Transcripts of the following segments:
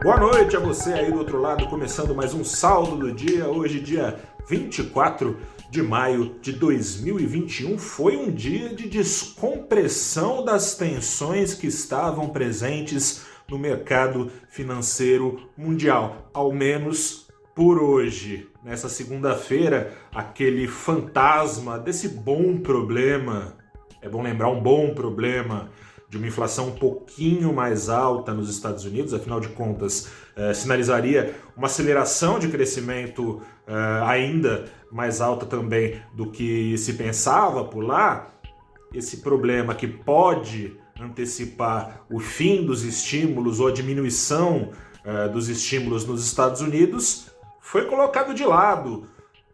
Boa noite a você aí do outro lado, começando mais um saldo do dia. Hoje, dia 24 de maio de 2021, foi um dia de descompressão das tensões que estavam presentes no mercado financeiro mundial, ao menos por hoje. Nessa segunda-feira, aquele fantasma desse bom problema, é bom lembrar um bom problema de uma inflação um pouquinho mais alta nos Estados Unidos, afinal de contas, eh, sinalizaria uma aceleração de crescimento eh, ainda mais alta também do que se pensava por lá. Esse problema que pode antecipar o fim dos estímulos ou a diminuição eh, dos estímulos nos Estados Unidos foi colocado de lado.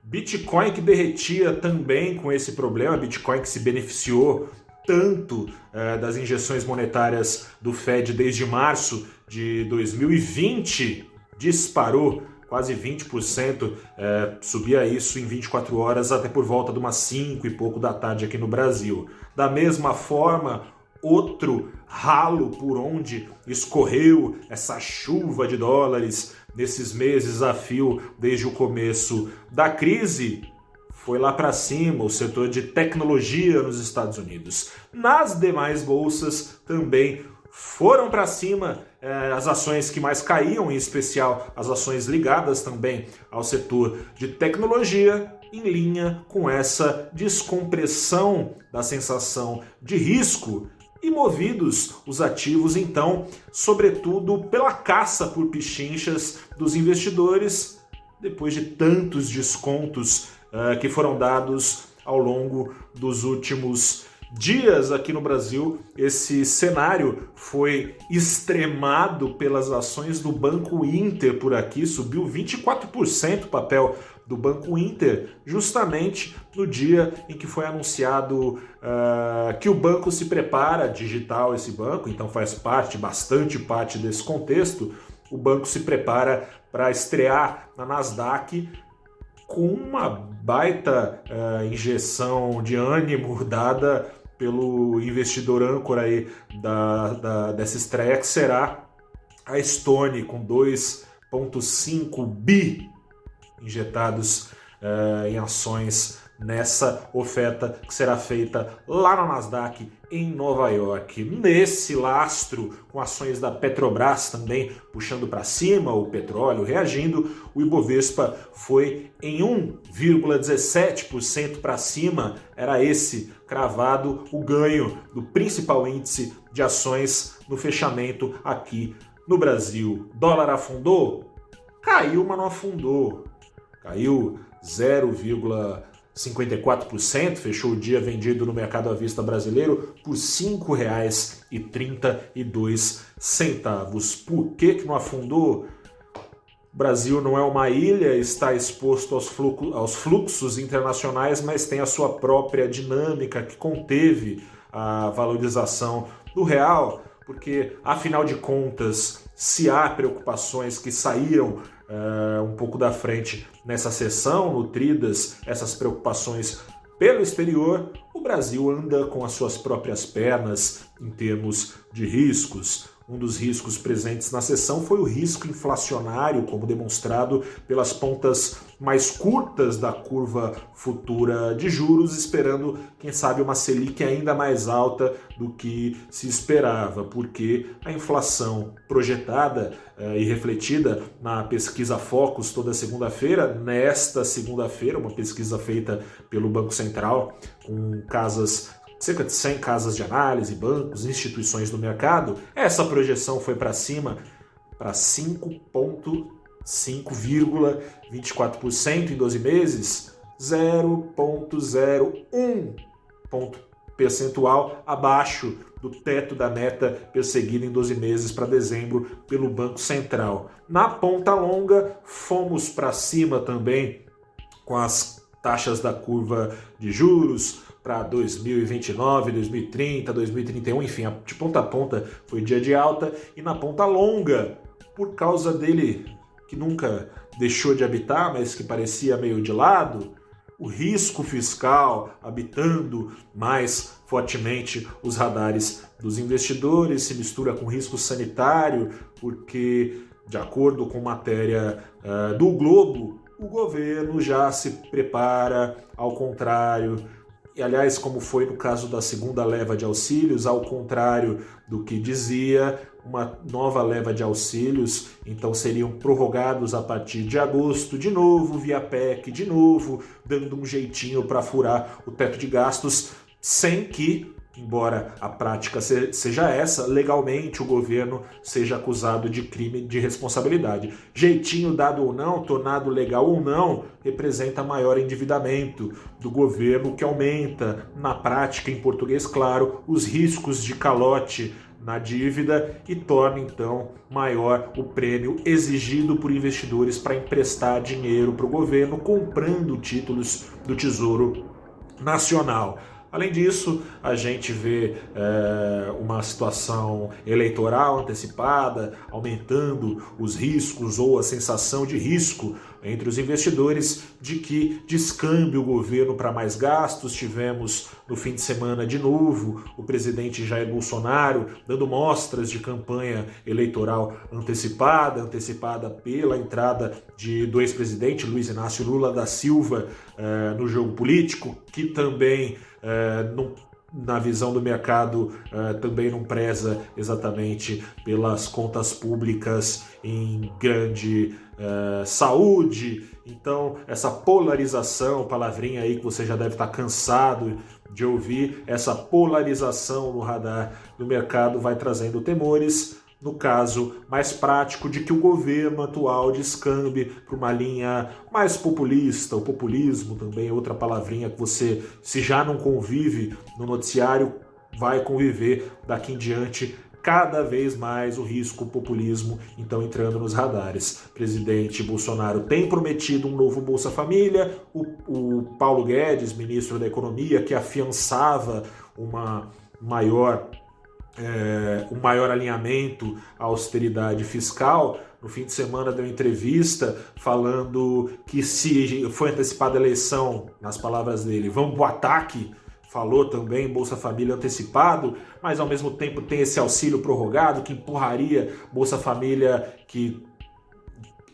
Bitcoin que derretia também com esse problema, Bitcoin que se beneficiou tanto é, das injeções monetárias do Fed desde março de 2020, disparou quase 20%, é, subia isso em 24 horas até por volta de umas 5 e pouco da tarde aqui no Brasil. Da mesma forma, outro ralo por onde escorreu essa chuva de dólares nesses meses a fio desde o começo da crise foi lá para cima, o setor de tecnologia nos Estados Unidos. Nas demais bolsas também foram para cima eh, as ações que mais caíam, em especial as ações ligadas também ao setor de tecnologia, em linha com essa descompressão da sensação de risco e movidos os ativos, então, sobretudo pela caça por pichinchas dos investidores, depois de tantos descontos uh, que foram dados ao longo dos últimos dias aqui no Brasil. Esse cenário foi extremado pelas ações do Banco Inter por aqui, subiu 24% o papel do Banco Inter, justamente no dia em que foi anunciado uh, que o banco se prepara, digital esse banco, então faz parte, bastante parte desse contexto. O banco se prepara para estrear na Nasdaq com uma baita uh, injeção de ânimo dada pelo investidor âncora aí da, da, dessa estreia, que será a Stone, com 2,5 bi injetados uh, em ações nessa oferta que será feita lá na Nasdaq em Nova York. Nesse lastro, com ações da Petrobras também puxando para cima o petróleo reagindo, o Ibovespa foi em 1,17% para cima. Era esse cravado o ganho do principal índice de ações no fechamento aqui no Brasil. Dólar afundou? Caiu, mas não afundou. Caiu 0,5%. 54%, fechou o dia vendido no mercado à vista brasileiro por R$ 5,32. Por que, que não afundou? O Brasil não é uma ilha, está exposto aos, aos fluxos internacionais, mas tem a sua própria dinâmica que conteve a valorização do real, porque afinal de contas, se há preocupações que saíram uh, um pouco da frente nessa sessão, nutridas essas preocupações pelo exterior, o Brasil anda com as suas próprias pernas em termos de riscos. Um dos riscos presentes na sessão foi o risco inflacionário, como demonstrado pelas pontas mais curtas da curva futura de juros, esperando, quem sabe, uma Selic ainda mais alta do que se esperava, porque a inflação projetada eh, e refletida na pesquisa Focus toda segunda-feira, nesta segunda-feira, uma pesquisa feita pelo Banco Central com casas cerca de 100 casas de análise, bancos, instituições do mercado, essa projeção foi para cima para 5,5,24% em 12 meses, 0,01 ponto percentual abaixo do teto da meta perseguida em 12 meses para dezembro pelo Banco Central. Na ponta longa, fomos para cima também com as taxas da curva de juros, para 2029, 2030, 2031, enfim, de ponta a ponta foi dia de alta e na ponta longa, por causa dele que nunca deixou de habitar, mas que parecia meio de lado, o risco fiscal habitando mais fortemente os radares dos investidores, se mistura com risco sanitário, porque De acordo com matéria uh, do Globo, o governo já se prepara, ao contrário, e aliás, como foi no caso da segunda leva de auxílios, ao contrário do que dizia, uma nova leva de auxílios, então seriam prorrogados a partir de agosto, de novo, via PEC, de novo, dando um jeitinho para furar o teto de gastos, sem que embora a prática seja essa, legalmente o governo seja acusado de crime de responsabilidade. Jeitinho dado ou não, tornado legal ou não, representa maior endividamento do governo, que aumenta, na prática, em português claro, os riscos de calote na dívida e torna então maior o prêmio exigido por investidores para emprestar dinheiro para o governo comprando títulos do Tesouro Nacional. Além disso, a gente vê é, uma situação eleitoral antecipada, aumentando os riscos ou a sensação de risco entre os investidores de que descambe o governo para mais gastos. Tivemos no fim de semana de novo o presidente Jair Bolsonaro dando mostras de campanha eleitoral antecipada, antecipada pela entrada de do ex-presidente Luiz Inácio Lula da Silva é, no jogo político, que também é, não, na visão do mercado, é, também não preza exatamente pelas contas públicas em grande é, saúde. Então, essa polarização, palavrinha aí que você já deve estar cansado de ouvir, essa polarização no radar do mercado vai trazendo temores no caso mais prático de que o governo atual descambe para uma linha mais populista, o populismo também é outra palavrinha que você, se já não convive no noticiário, vai conviver daqui em diante cada vez mais o risco populismo então entrando nos radares. O presidente Bolsonaro tem prometido um novo Bolsa Família, o, o Paulo Guedes, ministro da Economia, que afiançava uma maior é, maior alinhamento à austeridade fiscal. No fim de semana deu entrevista falando que se foi antecipada a eleição, nas palavras dele, vamos para o ataque. Falou também Bolsa Família antecipado, mas ao mesmo tempo tem esse auxílio prorrogado que empurraria Bolsa Família que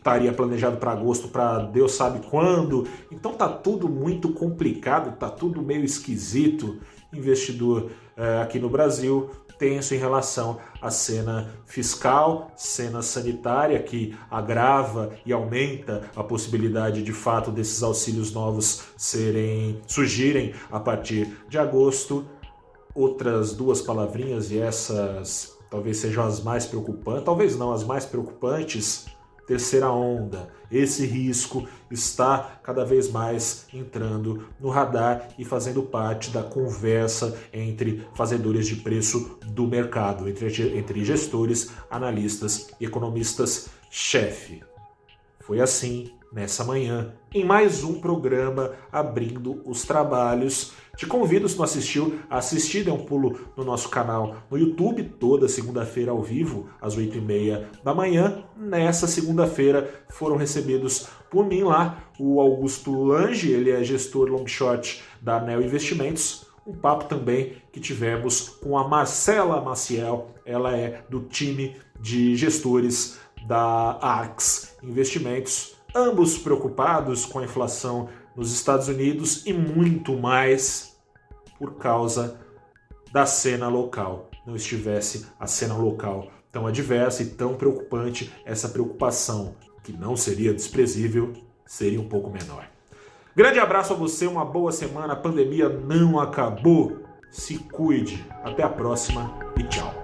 estaria planejado para agosto para Deus sabe quando. Então tá tudo muito complicado, tá tudo meio esquisito. Investidor é, aqui no Brasil tenso em relação à cena fiscal, cena sanitária, que agrava e aumenta a possibilidade de fato desses auxílios novos serem surgirem a partir de agosto. Outras duas palavrinhas, e essas talvez sejam as mais preocupantes, talvez não as mais preocupantes, terceira onda. Esse risco está cada vez mais entrando no radar e fazendo parte da conversa entre fazedores de preço do mercado, entre, gestores, analistas e economistas-chefe. Foi assim nessa manhã, em mais um programa abrindo os trabalhos. Te convido, se não assistiu, a assistir, dê um pulo no nosso canal no YouTube, toda segunda-feira ao vivo, às 8h30 da manhã. Nessa segunda-feira foram recebidos por mim lá o Augusto Lange, ele é gestor long short da Neo Investimentos. Um papo também que tivemos com a Marcela Maciel, ela é do time de gestores da ARX Investimentos ambos preocupados com a inflação nos Estados Unidos e muito mais por causa da cena local. Não estivesse a cena local tão adversa e tão preocupante, essa preocupação, que não seria desprezível, seria um pouco menor. Grande abraço a você, uma boa semana. A pandemia não acabou. Se cuide. Até a próxima e tchau.